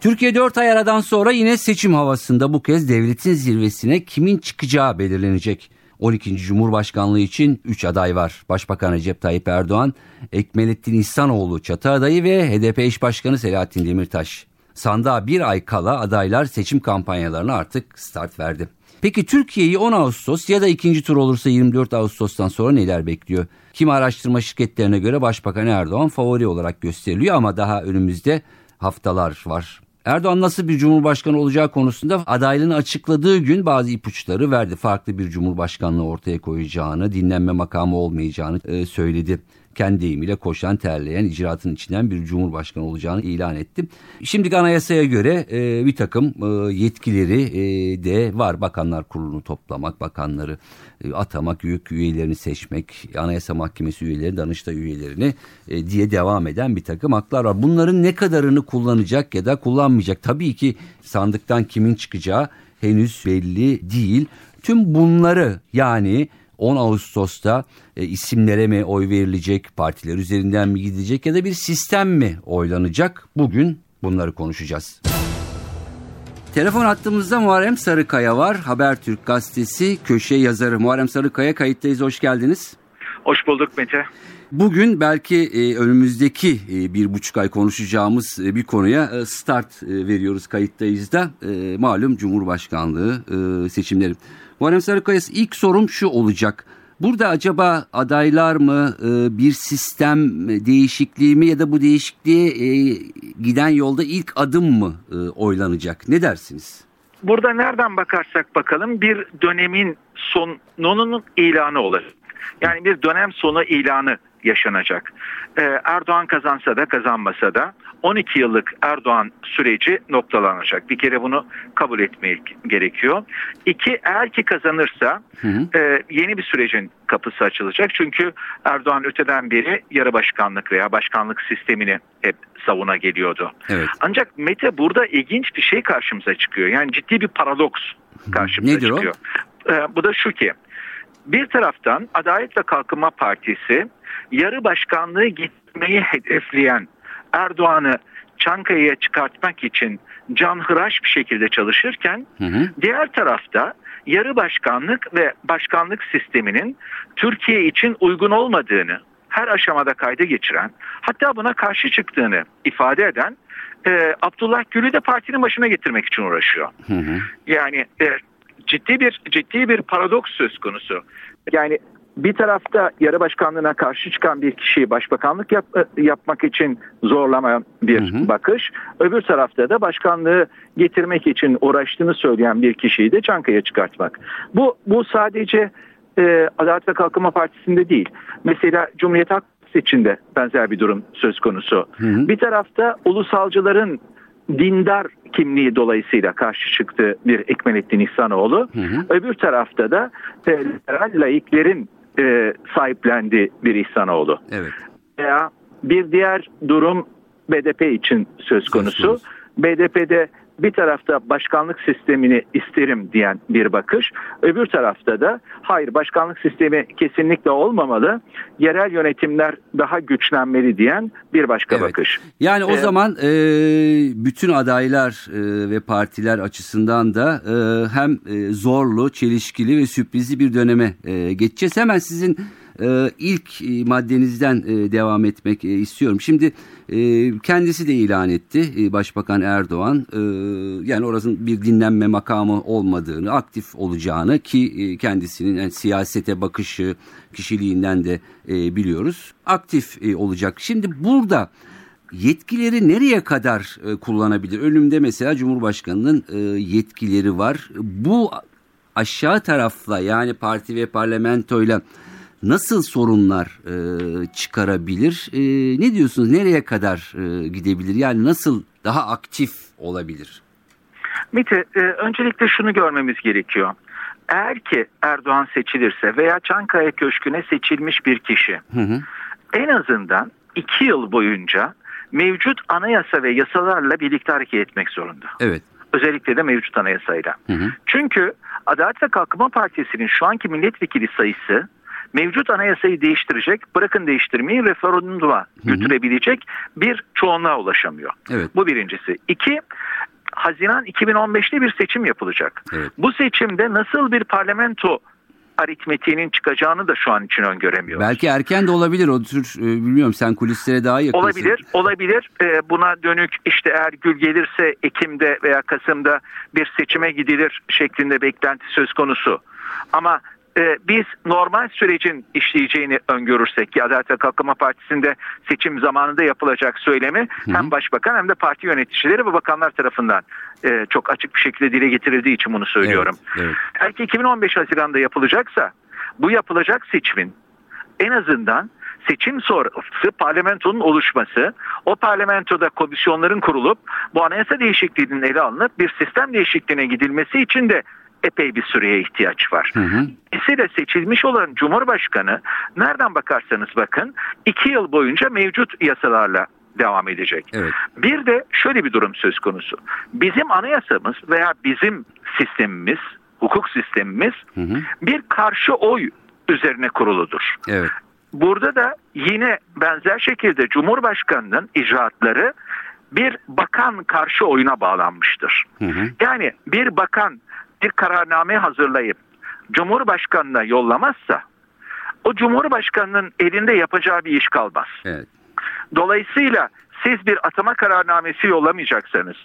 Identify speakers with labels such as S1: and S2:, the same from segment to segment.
S1: Türkiye 4 ay aradan sonra yine seçim havasında bu kez devletin zirvesine kimin çıkacağı belirlenecek. 12. Cumhurbaşkanlığı için 3 aday var. Başbakan Recep Tayyip Erdoğan, Ekmelettin İhsanoğlu çatı adayı ve HDP eş başkanı Selahattin Demirtaş. Sandığa bir ay kala adaylar seçim kampanyalarına artık start verdi. Peki Türkiye'yi 10 Ağustos ya da ikinci tur olursa 24 Ağustos'tan sonra neler bekliyor? Kim araştırma şirketlerine göre Başbakan Erdoğan favori olarak gösteriliyor ama daha önümüzde haftalar var. Erdoğan nasıl bir cumhurbaşkanı olacağı konusunda adaylığını açıkladığı gün bazı ipuçları verdi. Farklı bir cumhurbaşkanlığı ortaya koyacağını, dinlenme makamı olmayacağını e, söyledi kendi deyimiyle koşan terleyen icraatın içinden bir cumhurbaşkanı olacağını ilan etti. Şimdi anayasaya göre e, bir takım e, yetkileri e, de var. Bakanlar kurulunu toplamak, bakanları e, atamak, YÖK üyelerini seçmek, anayasa mahkemesi üyeleri, danıştay üyelerini e, diye devam eden bir takım haklar var. Bunların ne kadarını kullanacak ya da kullanmayacak? Tabii ki sandıktan kimin çıkacağı henüz belli değil. Tüm bunları yani 10 Ağustos'ta e, isimlere mi oy verilecek, partiler üzerinden mi gidecek ya da bir sistem mi oylanacak? Bugün bunları konuşacağız. Telefon attığımızda Muharrem Sarıkaya var. Habertürk gazetesi köşe yazarı Muharrem Sarıkaya kayıttayız. Hoş geldiniz.
S2: Hoş bulduk Mete.
S1: Bugün belki e, önümüzdeki e, bir buçuk ay konuşacağımız e, bir konuya e, start e, veriyoruz kayıttayız da e, malum Cumhurbaşkanlığı e, seçimleri. Muharrem Sarıkaya ilk sorum şu olacak. Burada acaba adaylar mı e, bir sistem değişikliği mi ya da bu değişikliğe e, giden yolda ilk adım mı e, oylanacak? Ne dersiniz?
S2: Burada nereden bakarsak bakalım bir dönemin sonunun ilanı olacak. Yani bir dönem sonu ilanı yaşanacak. Ee, Erdoğan kazansa da kazanmasa da 12 yıllık Erdoğan süreci noktalanacak. Bir kere bunu kabul etmek gerekiyor. İki, eğer ki kazanırsa hı hı. E, yeni bir sürecin kapısı açılacak. Çünkü Erdoğan öteden beri yarı başkanlık veya başkanlık sistemini hep savuna geliyordu. Evet. Ancak Mete burada ilginç bir şey karşımıza çıkıyor. Yani ciddi bir paradoks karşımıza Nedir çıkıyor. O? Ee, bu da şu ki bir taraftan Adalet ve Kalkınma Partisi yarı başkanlığı gitmeyi hedefleyen Erdoğan'ı Çankaya'ya çıkartmak için canhıraş bir şekilde çalışırken hı hı. diğer tarafta yarı başkanlık ve başkanlık sisteminin Türkiye için uygun olmadığını her aşamada kayda geçiren hatta buna karşı çıktığını ifade eden e, Abdullah Gül'ü de partinin başına getirmek için uğraşıyor. Hı hı. Yani e, ciddi bir ciddi bir paradoks söz konusu. Yani bir tarafta yarı başkanlığına karşı çıkan bir kişiyi başbakanlık yap, e, yapmak için zorlamayan bir hı hı. bakış. Öbür tarafta da başkanlığı getirmek için uğraştığını söyleyen bir kişiyi de Çankaya çıkartmak. Bu, bu sadece e, Adalet ve Kalkınma Partisi'nde değil. Mesela Cumhuriyet Halk Partisi içinde benzer bir durum söz konusu. Hı hı. Bir tarafta ulusalcıların dindar kimliği dolayısıyla karşı çıktı bir Ekmelettin İhsanoğlu. Hı hı. Öbür tarafta da e, laiklerin e, sahiplendiği bir İhsanoğlu. Evet. Veya bir diğer durum BDP için söz konusu. Söz konusu. BDP'de bir tarafta başkanlık sistemini isterim diyen bir bakış. Öbür tarafta da hayır başkanlık sistemi kesinlikle olmamalı. Yerel yönetimler daha güçlenmeli diyen bir başka evet. bakış.
S1: Yani o ee, zaman e, bütün adaylar e, ve partiler açısından da e, hem e, zorlu, çelişkili ve sürprizli bir döneme e, geçeceğiz. Hemen sizin e, ilk e, maddenizden e, devam etmek istiyorum. Şimdi kendisi de ilan etti Başbakan Erdoğan. Yani orasının bir dinlenme makamı olmadığını, aktif olacağını ki kendisinin yani siyasete bakışı, kişiliğinden de biliyoruz. Aktif olacak. Şimdi burada yetkileri nereye kadar kullanabilir? Önümde mesela Cumhurbaşkanı'nın yetkileri var. Bu aşağı tarafla yani parti ve parlamentoyla nasıl sorunlar e, çıkarabilir? E, ne diyorsunuz? Nereye kadar e, gidebilir? Yani nasıl daha aktif olabilir?
S2: Mete e, öncelikle şunu görmemiz gerekiyor. Eğer ki Erdoğan seçilirse veya Çankaya Köşkü'ne seçilmiş bir kişi
S1: Hı hı.
S2: en azından iki yıl boyunca mevcut anayasa ve yasalarla birlikte hareket etmek zorunda.
S1: Evet.
S2: Özellikle de mevcut anayasayla.
S1: Hı hı.
S2: Çünkü Adalet ve Kalkınma Partisi'nin şu anki milletvekili sayısı mevcut anayasayı değiştirecek, bırakın değiştirmeyi referanduma götürebilecek bir çoğunluğa ulaşamıyor.
S1: Evet.
S2: Bu birincisi. İki, Haziran 2015'te bir seçim yapılacak.
S1: Evet.
S2: Bu seçimde nasıl bir parlamento aritmetiğinin çıkacağını da şu an için öngöremiyoruz.
S1: Belki erken de olabilir o tür e, bilmiyorum sen kulislere daha yakınsın.
S2: Olabilir, olabilir. Ee, buna dönük işte eğer gül gelirse Ekim'de veya Kasım'da bir seçime gidilir şeklinde beklenti söz konusu. Ama e, biz normal sürecin işleyeceğini öngörürsek ki Adalet ve Kalkınma Partisi'nde seçim zamanında yapılacak söylemi hem başbakan hem de parti yöneticileri ve bakanlar tarafından e, çok açık bir şekilde dile getirildiği için bunu söylüyorum.
S1: Evet, evet.
S2: Belki 2015 Haziran'da yapılacaksa bu yapılacak seçimin en azından seçim sonrası parlamentonun oluşması, o parlamentoda komisyonların kurulup bu anayasa değişikliğinin ele alınıp bir sistem değişikliğine gidilmesi için de epey bir süreye ihtiyaç var.
S1: Hı hı.
S2: Dolayısıyla seçilmiş olan Cumhurbaşkanı nereden bakarsanız bakın iki yıl boyunca mevcut yasalarla devam edecek.
S1: Evet.
S2: Bir de şöyle bir durum söz konusu. Bizim anayasamız veya bizim sistemimiz, hukuk sistemimiz
S1: Hı hı.
S2: bir karşı oy üzerine kuruludur.
S1: Evet.
S2: Burada da yine benzer şekilde Cumhurbaşkanı'nın icraatları bir bakan karşı oyuna bağlanmıştır.
S1: Hı hı.
S2: Yani bir bakan bir kararname hazırlayıp Cumhurbaşkanı'na yollamazsa o Cumhurbaşkanı'nın elinde yapacağı bir iş kalmaz.
S1: Evet.
S2: Dolayısıyla siz bir atama kararnamesi yollamayacaksanız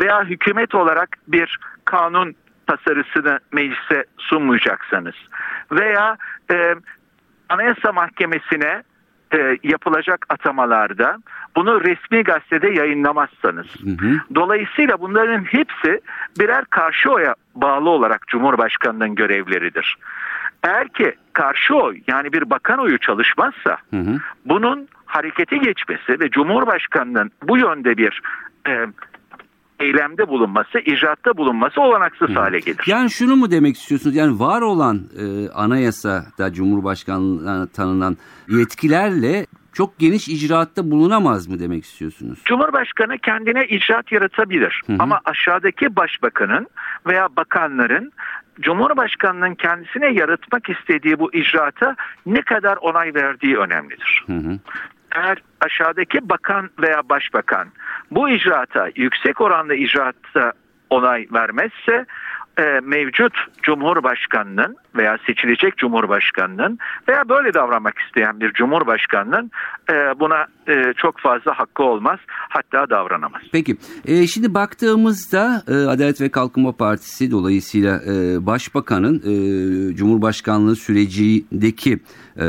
S2: veya hükümet olarak bir kanun tasarısını meclise sunmayacaksanız veya e, Anayasa Mahkemesi'ne e, yapılacak atamalarda bunu resmi gazetede yayınlamazsanız
S1: Hı hı.
S2: Dolayısıyla bunların hepsi birer karşı oya bağlı olarak Cumhurbaşkanı'nın görevleridir. Eğer ki karşı oy yani bir bakan oyu çalışmazsa
S1: Hı hı.
S2: bunun harekete geçmesi ve Cumhurbaşkanı'nın bu yönde bir e, eylemde bulunması, icraatta bulunması olanaksız hale gelir.
S1: Yani şunu mu demek istiyorsunuz? Yani var olan e, anayasada Cumhurbaşkanlığına tanınan yetkilerle çok geniş icraatta bulunamaz mı demek istiyorsunuz?
S2: Cumhurbaşkanı kendine icraat yaratabilir.
S1: Hı hı.
S2: Ama aşağıdaki başbakanın veya bakanların Cumhurbaşkanının kendisine yaratmak istediği bu icraata ne kadar onay verdiği önemlidir.
S1: Hı hı.
S2: Eğer aşağıdaki bakan veya başbakan bu icraata yüksek oranda icraatta onay vermezse e, mevcut Cumhurbaşkanının veya seçilecek Cumhurbaşkanının veya böyle davranmak isteyen bir Cumhurbaşkanının e, buna e, çok fazla hakkı olmaz hatta davranamaz.
S1: Peki e, şimdi baktığımızda e, Adalet ve Kalkınma Partisi dolayısıyla e, Başbakanın e, Cumhurbaşkanlığı sürecindeki e,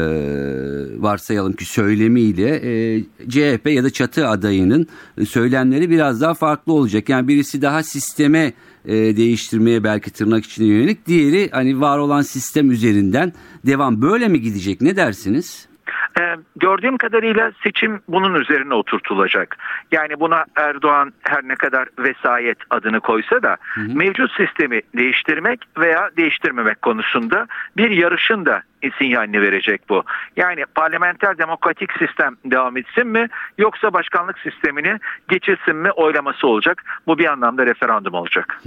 S1: varsayalım ki söylemiyle e, CHP ya da çatı adayının söylemleri biraz daha farklı olacak. Yani birisi daha sisteme e, değiştirmeye belki tırnak içine yönelik. Diğeri hani var olan sistem üzerinden devam. Böyle mi gidecek? Ne dersiniz?
S2: Ee, gördüğüm kadarıyla seçim bunun üzerine oturtulacak. Yani buna Erdoğan her ne kadar vesayet adını koysa da mevcut sistemi değiştirmek veya değiştirmemek konusunda bir yarışın da sinyalini verecek bu. Yani parlamenter demokratik sistem devam etsin mi yoksa başkanlık sistemini geçirsin mi oylaması olacak. Bu bir anlamda referandum olacak.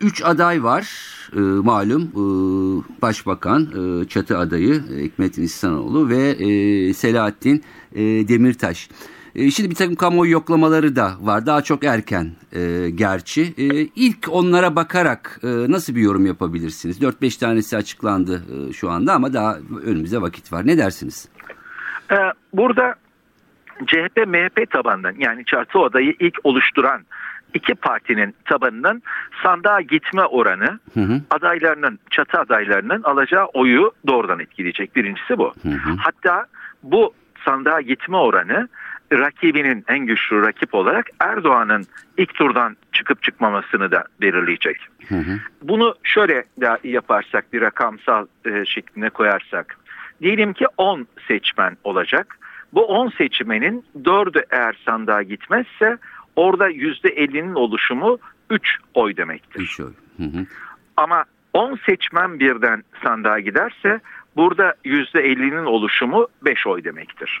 S1: Üç aday var e, malum e, Başbakan e, çatı adayı e, Hikmet İhsanoğlu ve e, Selahattin e, Demirtaş. E, şimdi bir takım kamuoyu yoklamaları da var daha çok erken e, gerçi. E, ilk onlara bakarak e, nasıl bir yorum yapabilirsiniz? 4-5 tanesi açıklandı e, şu anda ama daha önümüzde vakit var. Ne dersiniz?
S2: Ee, burada CHP MHP tabanından yani çatı odayı ilk oluşturan iki partinin tabanının sandığa gitme oranı
S1: Hı hı.
S2: adaylarının çatı adaylarının alacağı oyu doğrudan etkileyecek. Birincisi bu.
S1: Hı hı.
S2: Hatta bu sandığa gitme oranı rakibinin en güçlü rakip olarak Erdoğan'ın ilk turdan çıkıp çıkmamasını da belirleyecek.
S1: Hı hı.
S2: Bunu şöyle da yaparsak bir rakamsal e, şekline koyarsak. Diyelim ki 10 seçmen olacak. Bu 10 seçmenin 4'ü eğer sandığa gitmezse orada %50'nin oluşumu 3 oy demektir.
S1: 3 oy. Hı hı.
S2: Ama 10 seçmen birden sandığa giderse burada %50'nin oluşumu 5 oy demektir.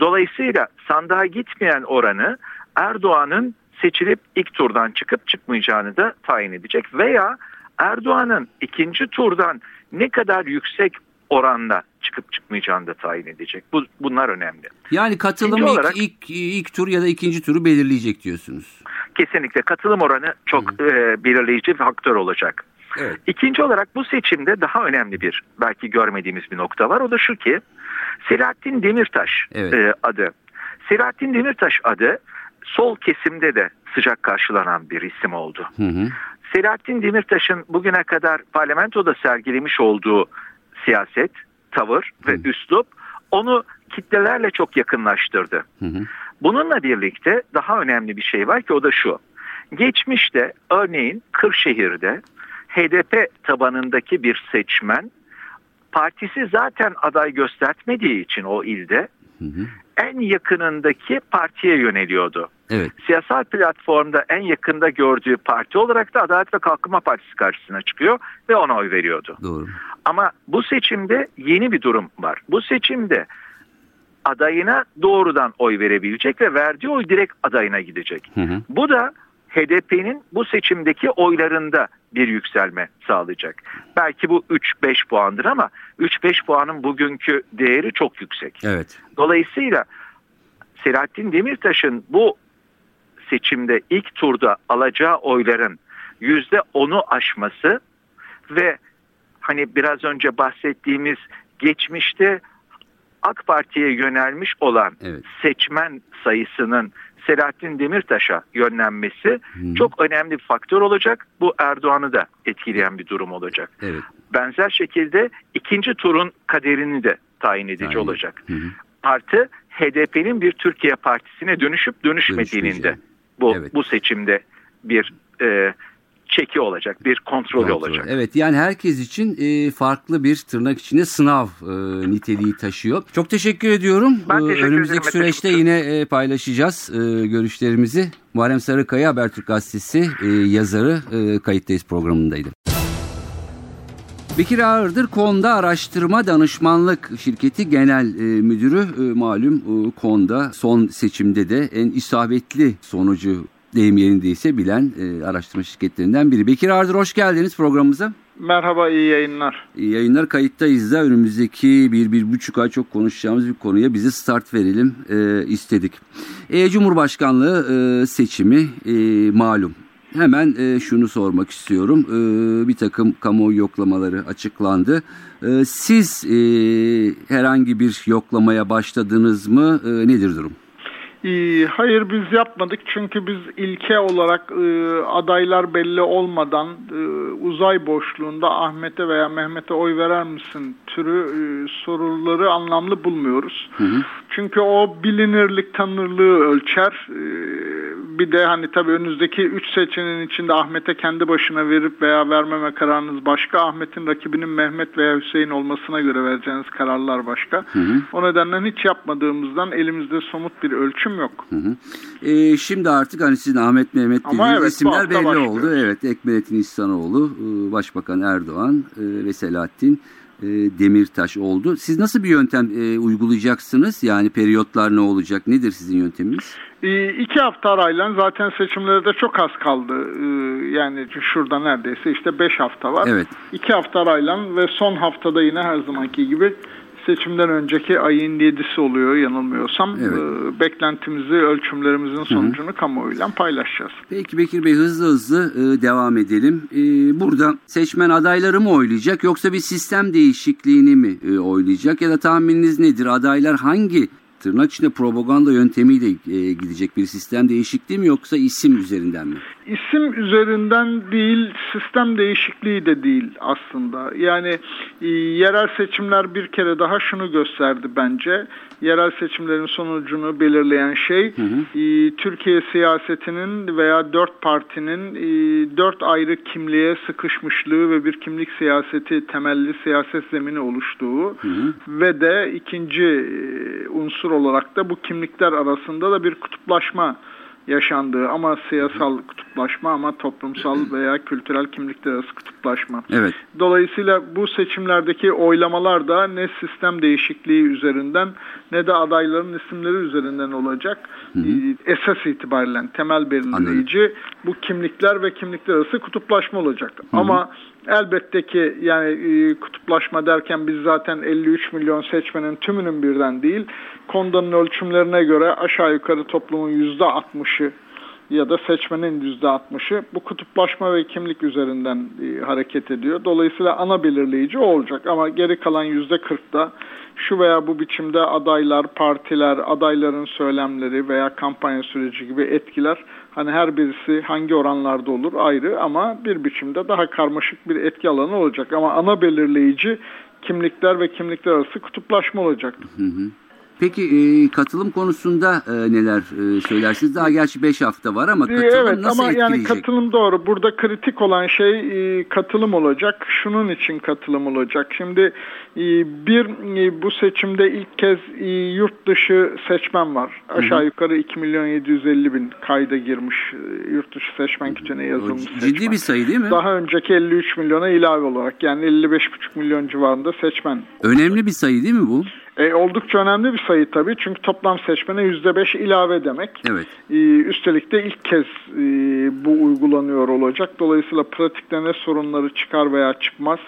S2: Dolayısıyla sandığa gitmeyen oranı Erdoğan'ın seçilip ilk turdan çıkıp çıkmayacağını da tayin edecek veya Erdoğan'ın ikinci turdan ne kadar yüksek oranla çıkıp çıkmayacağını da tayin edecek. Bu, bunlar önemli.
S1: Yani katılım ilk,
S2: olarak-
S1: ilk, ilk tur ya da ikinci turu belirleyecek diyorsunuz.
S2: Kesinlikle katılım oranı çok e, belirleyici bir faktör olacak.
S1: Evet.
S2: İkinci olarak bu seçimde daha önemli bir belki görmediğimiz bir nokta var. O da şu ki Selahattin Demirtaş
S1: Evet.
S2: e, adı. Selahattin Demirtaş adı sol kesimde de sıcak karşılanan bir isim oldu.
S1: Hı hı.
S2: Selahattin Demirtaş'ın bugüne kadar parlamentoda sergilemiş olduğu siyaset, tavır ve üslup onu kitlelerle çok yakınlaştırdı.
S1: Hı hı.
S2: Bununla birlikte daha önemli bir şey var ki o da şu. Geçmişte örneğin Kırşehir'de HDP tabanındaki bir seçmen partisi zaten aday göstermediği için o ilde
S1: Hı hı.
S2: en yakınındaki partiye yöneliyordu.
S1: Evet.
S2: Siyasal platformda en yakında gördüğü parti olarak da Adalet ve Kalkınma Partisi karşısına çıkıyor ve ona oy veriyordu.
S1: Doğru.
S2: Ama bu seçimde yeni bir durum var. Bu seçimde adayına doğrudan oy verebilecek ve verdiği oy direkt adayına gidecek.
S1: Hı hı.
S2: Bu da HDP'nin bu seçimdeki oylarında bir yükselme sağlayacak. Belki bu 3-5 puandır ama 3-5 puanın bugünkü değeri çok yüksek.
S1: Evet.
S2: Dolayısıyla Selahattin Demirtaş'ın bu seçimde ilk turda alacağı oyların yüzde onu aşması ve hani biraz önce bahsettiğimiz geçmişte AK Parti'ye yönelmiş olan
S1: Evet.
S2: seçmen sayısının Selahattin Demirtaş'a yönlenmesi
S1: Hı.
S2: çok önemli bir faktör olacak. Bu Erdoğan'ı da etkileyen bir durum olacak.
S1: Evet.
S2: Benzer şekilde ikinci turun kaderini de tayin edici
S1: Aynen.
S2: olacak.
S1: Hı hı.
S2: Artı HDP'nin bir Türkiye Partisi'ne dönüşüp dönüşmediğinin de. Bu
S1: Evet.
S2: bu seçimde bir e, çeki olacak, bir kontrolü
S1: Kontrol.
S2: olacak.
S1: Evet yani herkes için e, farklı bir tırnak içinde sınav e, niteliği taşıyor. Çok teşekkür ediyorum.
S2: Ben
S1: E,
S2: teşekkür
S1: Önümüzdeki
S2: ederim,
S1: süreçte yine e, paylaşacağız e, görüşlerimizi. Muharrem Sarıkaya Habertürk Gazetesi e, yazarı e, kayıttayız programındaydı. Bekir Ağırdır Konda Araştırma Danışmanlık Şirketi Genel e, Müdürü e, malum e, Konda son seçimde de en isabetli sonucu deyim yerindeyse bilen e, araştırma şirketlerinden biri. Bekir Ağırdır hoş geldiniz programımıza.
S3: Merhaba, iyi yayınlar.
S1: İyi yayınlar kayıttayız da önümüzdeki bir, bir buçuk ay çok konuşacağımız bir konuya bize start verelim e, istedik. E, Cumhurbaşkanlığı e, seçimi e, malum. Hemen e, şunu sormak istiyorum. E, bir takım kamuoyu yoklamaları açıklandı. E, siz e, herhangi bir yoklamaya başladınız mı? E, nedir durum?
S3: İyi, hayır biz yapmadık çünkü biz ilke olarak e, adaylar belli olmadan e, uzay boşluğunda Ahmet'e veya Mehmet'e oy verer misin türü e, soruları anlamlı bulmuyoruz. Çünkü o bilinirlik tanınırlığı ölçer. E, bir de hani tabii önünüzdeki 3 seçeneğin içinde Ahmet'e kendi başına verip veya vermeme kararınız başka. Ahmet'in rakibinin Mehmet veya Hüseyin olmasına göre vereceğiniz kararlar başka. O nedenle hiç yapmadığımızdan elimizde somut bir ölçüm yok.
S1: Hı hı. E, şimdi artık hani sizin Ahmet Mehmet
S3: Ama
S1: dediğiniz
S3: evet,
S1: isimler belli
S3: başlıyor.
S1: oldu. Evet Ekmelettin İhsanoğlu, e, Başbakan Erdoğan e, ve Selahattin e, Demirtaş oldu. Siz nasıl bir yöntem e, uygulayacaksınız? Yani periyotlar ne olacak? Nedir sizin yönteminiz?
S3: Ee, iki hafta arayla zaten seçimlere de çok az kaldı. Ee, yani şurada neredeyse işte beş hafta var.
S1: Evet.
S3: İki hafta arayla ve son haftada yine her zamanki gibi seçimden önceki ayın 7'si oluyor yanılmıyorsam.
S1: Evet.
S3: Ee, beklentimizi, ölçümlerimizin sonucunu kamuoyuyla paylaşacağız.
S1: Peki Bekir Bey hızlı hızlı e, devam edelim. E, burada seçmen adayları mı oylayacak yoksa bir sistem değişikliğini mi e, oylayacak? Ya da tahmininiz nedir? Adaylar hangi tırnak içinde propaganda yöntemiyle e, gidecek bir sistem değişikliği mi yoksa isim üzerinden mi?
S3: İsim üzerinden değil, sistem değişikliği de değil aslında. Yani e, yerel seçimler bir kere daha şunu gösterdi bence. Yerel seçimlerin sonucunu belirleyen şey e, Türkiye siyasetinin veya dört partinin e, dört ayrı kimliğe sıkışmışlığı ve bir kimlik siyaseti temelli siyaset zemini oluştuğu ve de ikinci e, unsur olarak da bu kimlikler arasında da bir kutuplaşma yaşandığı ama siyasal kutuplaşma ama toplumsal veya kültürel kimlikler arası kutuplaşma.
S1: Evet.
S3: Dolayısıyla bu seçimlerdeki oylamalar da ne sistem değişikliği üzerinden ne de adayların isimleri üzerinden olacak. Hı hı. Ee, esas itibariyle temel belirleyici Anladım. bu kimlikler ve kimlikler arası kutuplaşma olacak. Hı hı. Ama elbette ki yani e, kutuplaşma derken biz zaten 53 milyon seçmenin tümünün birden değil, Konda'nın ölçümlerine göre aşağı yukarı toplumun %60'ı ya da seçmenin %60'ı bu kutuplaşma ve kimlik üzerinden e, hareket ediyor. Dolayısıyla ana belirleyici o olacak ama geri kalan %40'da şu veya bu biçimde adaylar, partiler, adayların söylemleri veya kampanya süreci gibi etkiler hani her birisi hangi oranlarda olur ayrı ama bir biçimde daha karmaşık bir etki alanı olacak ama ana belirleyici kimlikler ve kimlikler arası kutuplaşma olacak. Hı hı.
S1: Peki e, katılım konusunda e, neler e, söylersiniz? Daha gerçi 5 hafta var ama katılım
S3: evet,
S1: nasıl
S3: ama
S1: etkileyecek?
S3: Yani katılım doğru. Burada kritik olan şey e, katılım olacak. Şunun için katılım olacak. Şimdi bir e, bu seçimde ilk kez e, yurt dışı seçmen var. Aşağı yukarı 2 milyon 750 bin kayda girmiş e, yurt dışı seçmen kütüğüne yazılmış
S1: Ciddi seçmen. bir sayı değil mi?
S3: Daha önceki 53 milyona ilave olarak yani 55,5 milyon civarında seçmen.
S1: Önemli bir sayı değil mi bu?
S3: E, oldukça önemli bir sayı tabii çünkü toplam seçmene %5 ilave demek.
S1: Evet.
S3: E, üstelik de ilk kez e, bu uygulanıyor olacak. Dolayısıyla pratikte ne sorunları çıkar veya çıkmaz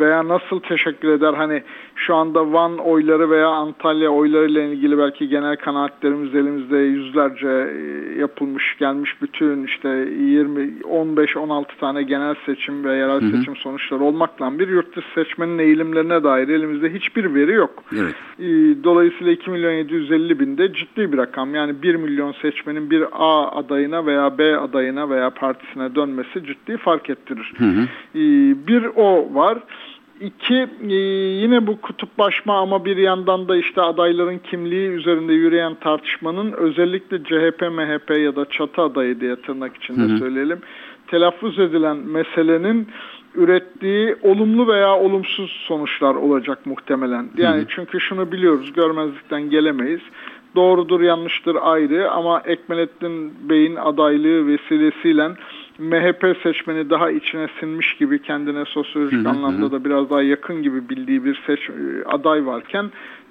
S3: veya nasıl teşekkür eder? Hani şu anda Van oyları veya Antalya oyları ile ilgili belki genel kanaatlerimiz elimizde yüzlerce e, yapılmış gelmiş bütün işte 20 15 16 tane genel seçim ve yerel hı hı. seçim sonuçları olmakla bir yurt dışı seçmenin eğilimlerine dair elimizde hiçbir veri yok.
S1: Evet. E,
S3: dolayısıyla 2 milyon 750 binde ciddi bir rakam. Yani 1 milyon seçmenin bir A adayına veya B adayına veya partisine dönmesi ciddi fark ettirir. Hı hı. E, bir o var. İki, e, yine bu kutuplaşma ama bir yandan da işte adayların kimliği üzerinde yürüyen tartışmanın özellikle CHP, MHP ya da çatı adayı diye tırnak içinde hı hı. söyleyelim, telaffuz edilen meselenin ürettiği olumlu veya olumsuz sonuçlar olacak muhtemelen. Yani hı hı. çünkü şunu biliyoruz, görmezlikten gelemeyiz. Doğrudur, yanlıştır ayrı ama Ekmelettin Bey'in adaylığı vesilesiyle MHP seçmeni daha içine sinmiş gibi kendine sosyolojik hı hı. anlamda da biraz daha yakın gibi bildiği bir seç e, aday varken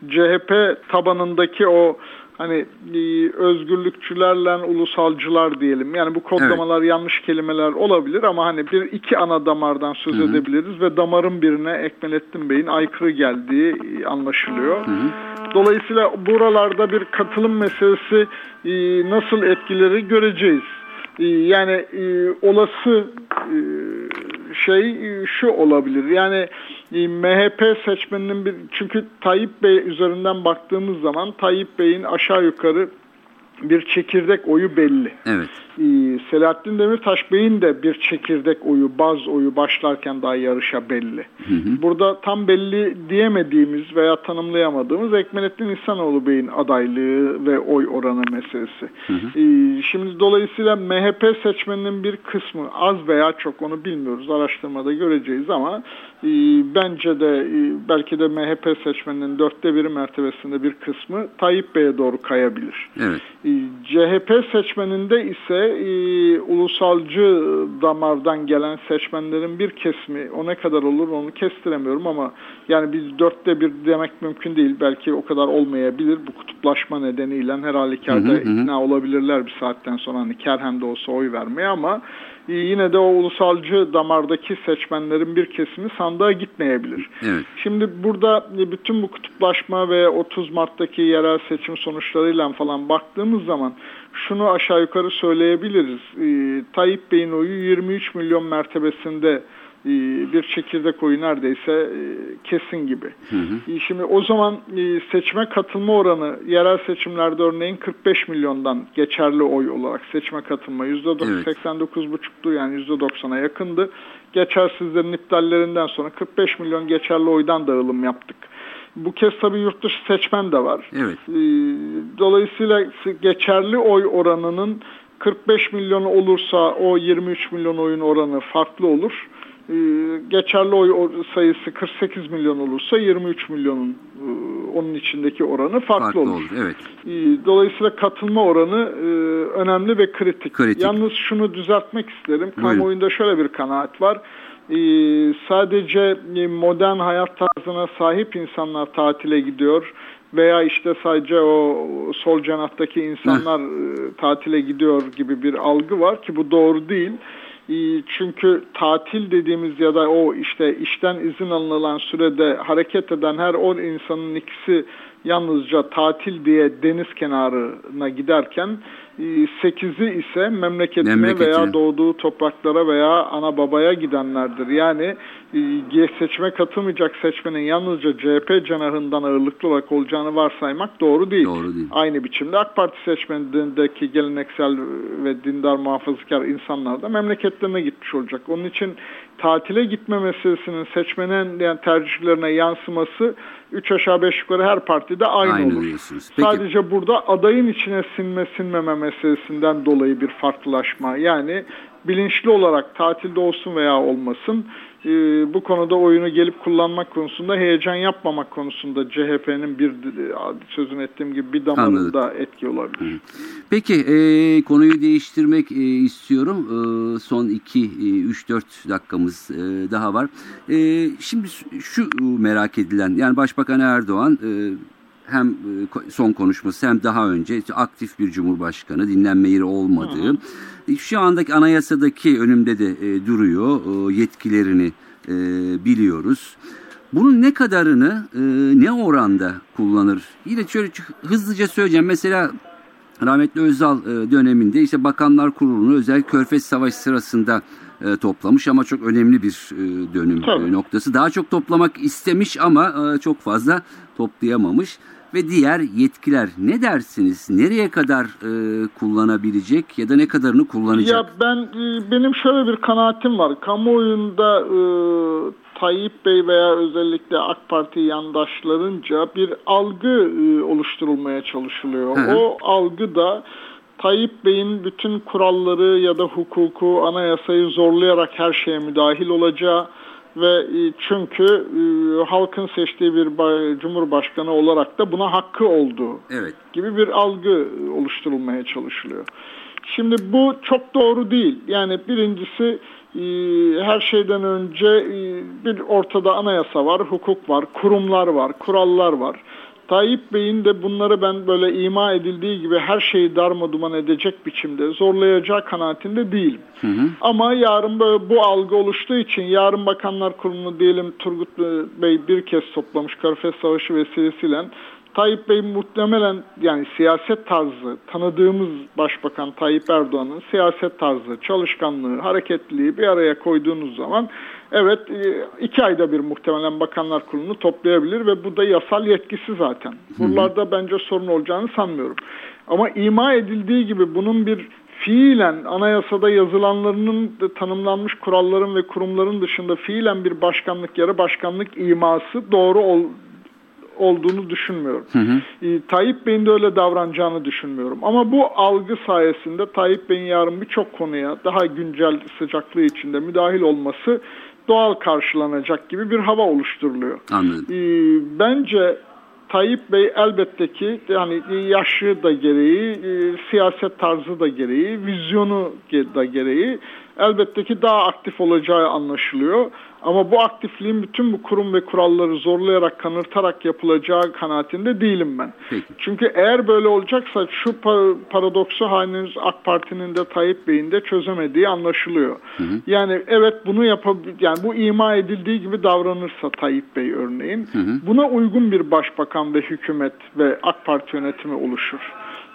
S3: CHP tabanındaki o hani e, özgürlükçülerle ulusalcılar diyelim. Yani bu kodlamalar evet. yanlış kelimeler olabilir ama hani bir iki ana damardan söz Hı-hı. edebiliriz ve damarın birine Ekmelettin Bey'in aykırı geldiği e, anlaşılıyor. Hı-hı. Dolayısıyla buralarda bir katılım meselesi nasıl etkileri göreceğiz. Ee, yani e, olası e, şey e, şu olabilir. Yani MHP seçmeninin bir çünkü Tayyip Bey üzerinden baktığımız zaman Tayyip Bey'in aşağı yukarı bir çekirdek oyu belli.
S1: Evet.
S3: Ee, Selahattin Demirtaş Bey'in de bir çekirdek oyu, baz oyu başlarken daha yarışa belli. Hı hı. Burada tam belli diyemediğimiz veya tanımlayamadığımız Ekmelettin İhsanoğlu Bey'in adaylığı ve oy oranı meselesi. Hı hı. Ee, şimdi dolayısıyla MHP seçmeninin bir kısmı az veya çok onu bilmiyoruz. Araştırmada göreceğiz ama e, bence de e, belki de MHP seçmeninin dörtte biri mertebesinde bir kısmı Tayyip Bey'e doğru kayabilir.
S1: Evet.
S3: E, CHP seçmeninde ise e, ulusalcı damardan gelen seçmenlerin bir kesimi o ne kadar olur onu kestiremiyorum ama yani biz dörtte bir demek mümkün değil. Belki o kadar olmayabilir. Bu kutuplaşma nedeniyle her halükarda ikna olabilirler bir saatten sonra hani kerhen de olsa oy vermeye ama yine de o ulusalcı damardaki seçmenlerin bir kesimi sandığa gitmeyebilir.
S1: Evet.
S3: Şimdi burada e, bütün bu kutuplaşma ve 30 Mart'taki yerel seçim sonuçlarıyla falan baktığımız zaman şunu aşağı yukarı söyleyebiliriz. E, Tayyip Bey'in oyu 23 milyon mertebesinde bir çekirdek oyu neredeyse e, kesin gibi. Hı hı. E, şimdi o zaman seçime katılma oranı yerel seçimlerde örneğin 45 milyondan geçerli oy olarak seçime katılma %89,5'tu yani %90'a yakındı. Geçersizlerin iptallerinden sonra 45 milyon geçerli oydan dağılım yaptık. Bu kez tabii yurt dışı seçmen de var.
S1: Evet.
S3: Dolayısıyla geçerli oy oranının 45 milyon olursa o 23 milyon oyun oranı farklı olur. Ee, geçerli oy sayısı 48 milyon olursa 23 milyonun e, onun içindeki oranı farklı,
S1: Farklı
S3: olur.
S1: olur. Evet.
S3: E, Dolayısıyla katılma oranı e, önemli ve kritik.
S1: Kritik.
S3: Yalnız şunu düzeltmek isterim.
S1: Buyurun.
S3: Kamuoyunda şöyle bir kanaat var. E, sadece e, modern hayat tarzına sahip insanlar tatile gidiyor veya işte sadece o sol canahtaki insanlar e, tatile gidiyor gibi bir algı var ki bu doğru değil. Çünkü tatil dediğimiz ya da o işte işten izin alınan sürede hareket eden her 10 insanın ikisi yalnızca tatil diye deniz kenarına giderken 8'i ise memleketine
S1: Memleketine.
S3: veya doğduğu topraklara veya ana babaya gidenlerdir. Yani e, seçime katılmayacak seçmenin yalnızca CHP cenahından ağırlıklı olarak olacağını varsaymak doğru değil.
S1: Doğru değil.
S3: Aynı biçimde AK Parti seçmenindeki geleneksel ve dindar muhafazakar insanlar da memleketlerine gitmiş olacak. Onun için tatile gitme meselesinin seçmenin yani tercihlerine yansıması 3 aşağı 5 yukarı her partide aynı,
S1: Aynı
S3: olur.
S1: diyorsunuz. Peki.
S3: Sadece burada adayın içine sinme sinmeme meselesinden dolayı bir farklılaşma. Yani bilinçli olarak tatilde olsun veya olmasın e, bu konuda oyunu gelip kullanmak konusunda heyecan yapmamak konusunda CHP'nin bir sözün ettiğim gibi bir damarında etki olabilir.
S1: Peki e, konuyu değiştirmek e, istiyorum. E, son 2 3 4 dakikamız e, daha var. E, şimdi şu merak edilen yani Başbakan Erdoğan e, hem e, son konuşması hem daha önce işte aktif bir cumhurbaşkanı dinlenme yeri olmadığı e, şu andaki anayasadaki önümde de e, duruyor e, yetkilerini e, biliyoruz. Bunun ne kadarını e, ne oranda kullanır? Yine şöyle hızlıca söyleyeceğim. Mesela rahmetli Özal e, döneminde işte Bakanlar Kurulu'nu özel Körfez Savaşı sırasında e, toplamış ama çok önemli bir e, dönüm e, noktası. Daha çok toplamak istemiş ama e, çok fazla toplayamamış ve diğer yetkiler ne dersiniz? Nereye kadar e, kullanabilecek ya da ne kadarını kullanacak?
S3: Ya ben e, benim şöyle bir kanaatim var. Kamuoyunda e, Tayyip Bey veya özellikle AK Parti yandaşlarınca bir algı e, oluşturulmaya çalışılıyor.
S1: Hı.
S3: O algı da Tayyip Bey'in bütün kuralları ya da hukuku, anayasayı zorlayarak her şeye müdahil olacağı ve e, çünkü e, halkın seçtiği bir ba- cumhurbaşkanı olarak da buna hakkı olduğu
S1: Evet.
S3: gibi bir algı oluşturulmaya çalışılıyor. Şimdi bu çok doğru değil. Yani birincisi e, her şeyden önce bir ortada anayasa var, hukuk var, kurumlar var, kurallar var. Tayyip Bey'in de bunları ben böyle ima edildiği gibi her şeyi darma duman edecek biçimde zorlayacağı kanaatinde değilim. Ama yarın böyle bu algı oluştuğu için yarın Bakanlar Kurulu'nu diyelim Turgut Bey bir kez toplamış Körfez Savaşı vesilesiyle Tayyip Bey muhtemelen yani siyaset tarzı tanıdığımız Başbakan Tayyip Erdoğan'ın siyaset tarzı, çalışkanlığı, hareketliliği bir araya koyduğunuz zaman evet e, iki ayda bir muhtemelen Bakanlar Kurulu'nu toplayabilir ve bu da yasal yetkisi zaten. Buralarda bence sorun olacağını sanmıyorum. Ama ima edildiği gibi bunun bir fiilen anayasada yazılanlarının tanımlanmış kuralların ve kurumların dışında fiilen bir başkanlık yarı başkanlık iması doğru ol, olduğunu düşünmüyorum.
S1: Hı hı.
S3: E, Tayyip Bey'in de öyle davranacağını düşünmüyorum. Ama bu algı sayesinde Tayyip Bey'in yarın birçok konuya daha güncel sıcaklığı içinde müdahil olması doğal karşılanacak gibi bir hava oluşturuluyor.
S1: Anladım.
S3: E, bence Tayyip Bey elbette ki yani yaşı da gereği, e, siyaset tarzı da gereği, vizyonu da gereği elbette ki daha aktif olacağı anlaşılıyor. Ama bu aktifliğin bütün bu kurum ve kuralları zorlayarak, kanırtarak yapılacağı kanaatinde değilim ben.
S1: Peki.
S3: Çünkü eğer böyle olacaksa şu pa- paradoksu henüz AK Parti'nin de Tayyip Bey'in de çözemediği anlaşılıyor. Yani evet bunu yapabil yani bu ima edildiği gibi davranırsa Tayyip Bey örneğin buna uygun bir başbakan ve hükümet ve AK Parti yönetimi oluşur.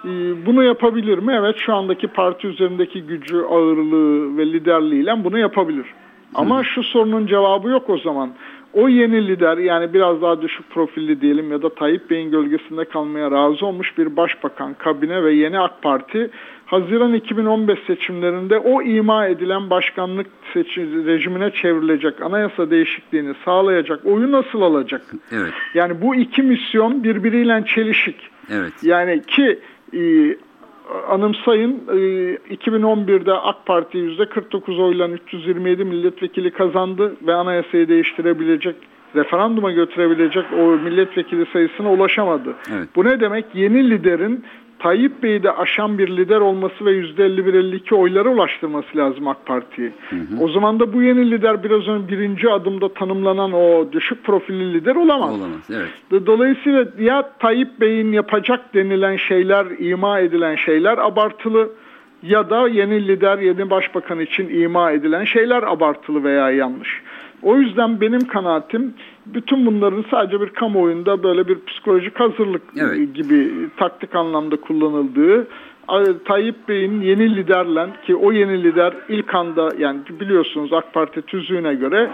S3: Ee, Bunu yapabilir mi? Evet şu andaki parti üzerindeki gücü, ağırlığı ve liderliğiyle bunu yapabilir. Ama şu sorunun cevabı yok o zaman. O yeni lider yani biraz daha düşük profilli diyelim ya da Tayyip Bey'in gölgesinde kalmaya razı olmuş bir başbakan, kabine ve yeni AK Parti Haziran 2015 seçimlerinde o ima edilen başkanlık seçim, rejimine çevrilecek anayasa değişikliğini sağlayacak oyu nasıl alacak?
S1: Evet.
S3: Yani bu iki misyon birbiriyle çelişik.
S1: Evet.
S3: Yani ki e, anımsayın e, 2011'de AK Parti %49 oyla 327 milletvekili kazandı ve anayasayı değiştirebilecek referanduma götürebilecek o milletvekili sayısına ulaşamadı.
S1: Evet.
S3: Bu ne demek? Yeni liderin Tayyip Bey'i de aşan bir lider olması ve %51-52 oylara ulaştırması lazım AK Parti'yi. O zaman da bu yeni lider biraz önce birinci adımda tanımlanan o düşük profilli lider olamaz.
S1: Olamaz. Evet.
S3: Dolayısıyla ya Tayyip Bey'in yapacak denilen şeyler, ima edilen şeyler abartılı ya da yeni lider, yeni başbakan için ima edilen şeyler abartılı veya yanlış. O yüzden benim kanaatim bütün bunların sadece bir kamuoyunda böyle bir psikolojik hazırlık
S1: Evet.
S3: gibi taktik anlamda kullanıldığı Tayyip Bey'in yeni liderle ki o yeni lider ilk anda yani biliyorsunuz AK Parti tüzüğüne göre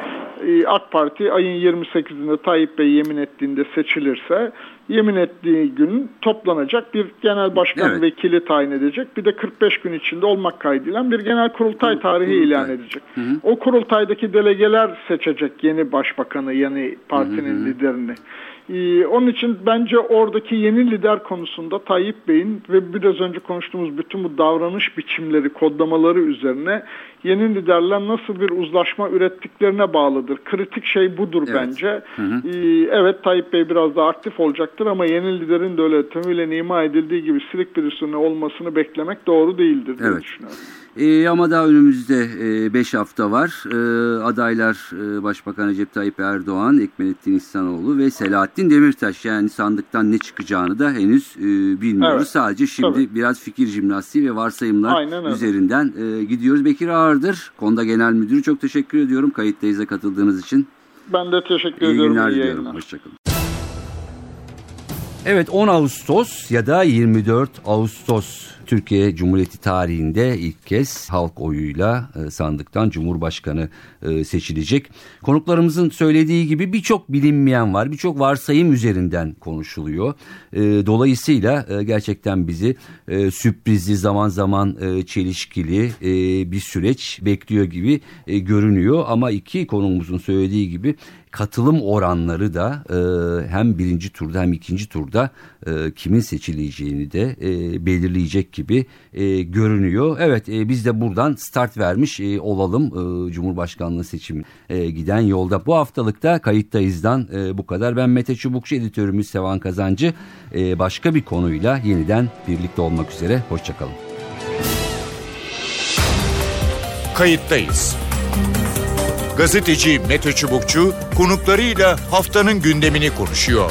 S3: e, AK Parti ayın 28'inde Tayyip Bey yemin ettiğinde seçilirse yemin ettiği gün toplanacak bir genel başkan
S1: Evet.
S3: vekili tayin edecek. Bir de 45 gün içinde olmak kaydıyla bir genel kurultay tarihi
S1: kurultay.
S3: ilan edecek. O kurultaydaki delegeler seçecek yeni başbakanı, yeni partinin liderini. Ee, onun için bence oradaki yeni lider konusunda Tayyip Bey'in ve biraz önce konuştuğumuz bütün bu davranış biçimleri, kodlamaları üzerine yeni liderler nasıl bir uzlaşma ürettiklerine bağlıdır. Kritik şey budur
S1: Evet.
S3: bence. Ee, evet Tayyip Bey biraz daha aktif olacaktır ama yeni liderin de öyle tümüyle ima edildiği gibi silik birisinin olmasını beklemek doğru değildir diye
S1: Evet.
S3: düşünüyorum.
S1: Ee, ama daha önümüzde 5 hafta var. Ee, adaylar e, Başbakan Recep Tayyip Erdoğan, Ekmelettin İhsanoğlu ve Selahattin Demirtaş. Yani sandıktan ne çıkacağını da henüz e, bilmiyoruz.
S3: Evet,
S1: Sadece şimdi
S3: tabii.
S1: biraz fikir jimnastiği ve varsayımlar
S3: Aynen öyle.
S1: üzerinden e, gidiyoruz. Bekir Ağırdır, Konda Genel Müdürü. Çok teşekkür ediyorum kayıttayıza katıldığınız için.
S3: Ben de teşekkür
S1: İyi
S3: ediyorum.
S1: günler
S3: iyi
S1: diliyorum.
S3: yayınlar.
S1: Hoşçakalın. Evet 10 Ağustos ya da 24 Ağustos Türkiye Cumhuriyeti tarihinde ilk kez halk oyuyla e, sandıktan Cumhurbaşkanı e, seçilecek. Konuklarımızın söylediği gibi birçok bilinmeyen var, birçok varsayım üzerinden konuşuluyor. E, Dolayısıyla e, gerçekten bizi sürprizli zaman zaman çelişkili bir süreç bekliyor gibi görünüyor. Ama iki konumuzun söylediği gibi katılım oranları da hem birinci turda hem ikinci turda e, kimin seçileceğini de e, belirleyecek gibi e, görünüyor. Evet e, biz de buradan start vermiş e, olalım e, Cumhurbaşkanlığı seçimi e, giden yolda. Bu haftalıkta kayıttayızdan e, bu kadar. Ben Mete Çubukçu editörümüz Sevan Kazancı. E, başka bir konuyla yeniden birlikte olmak üzere. Hoşçakalın.
S4: Kayıttayız. Gazeteci Mete Çubukçu konuklarıyla haftanın gündemini konuşuyor.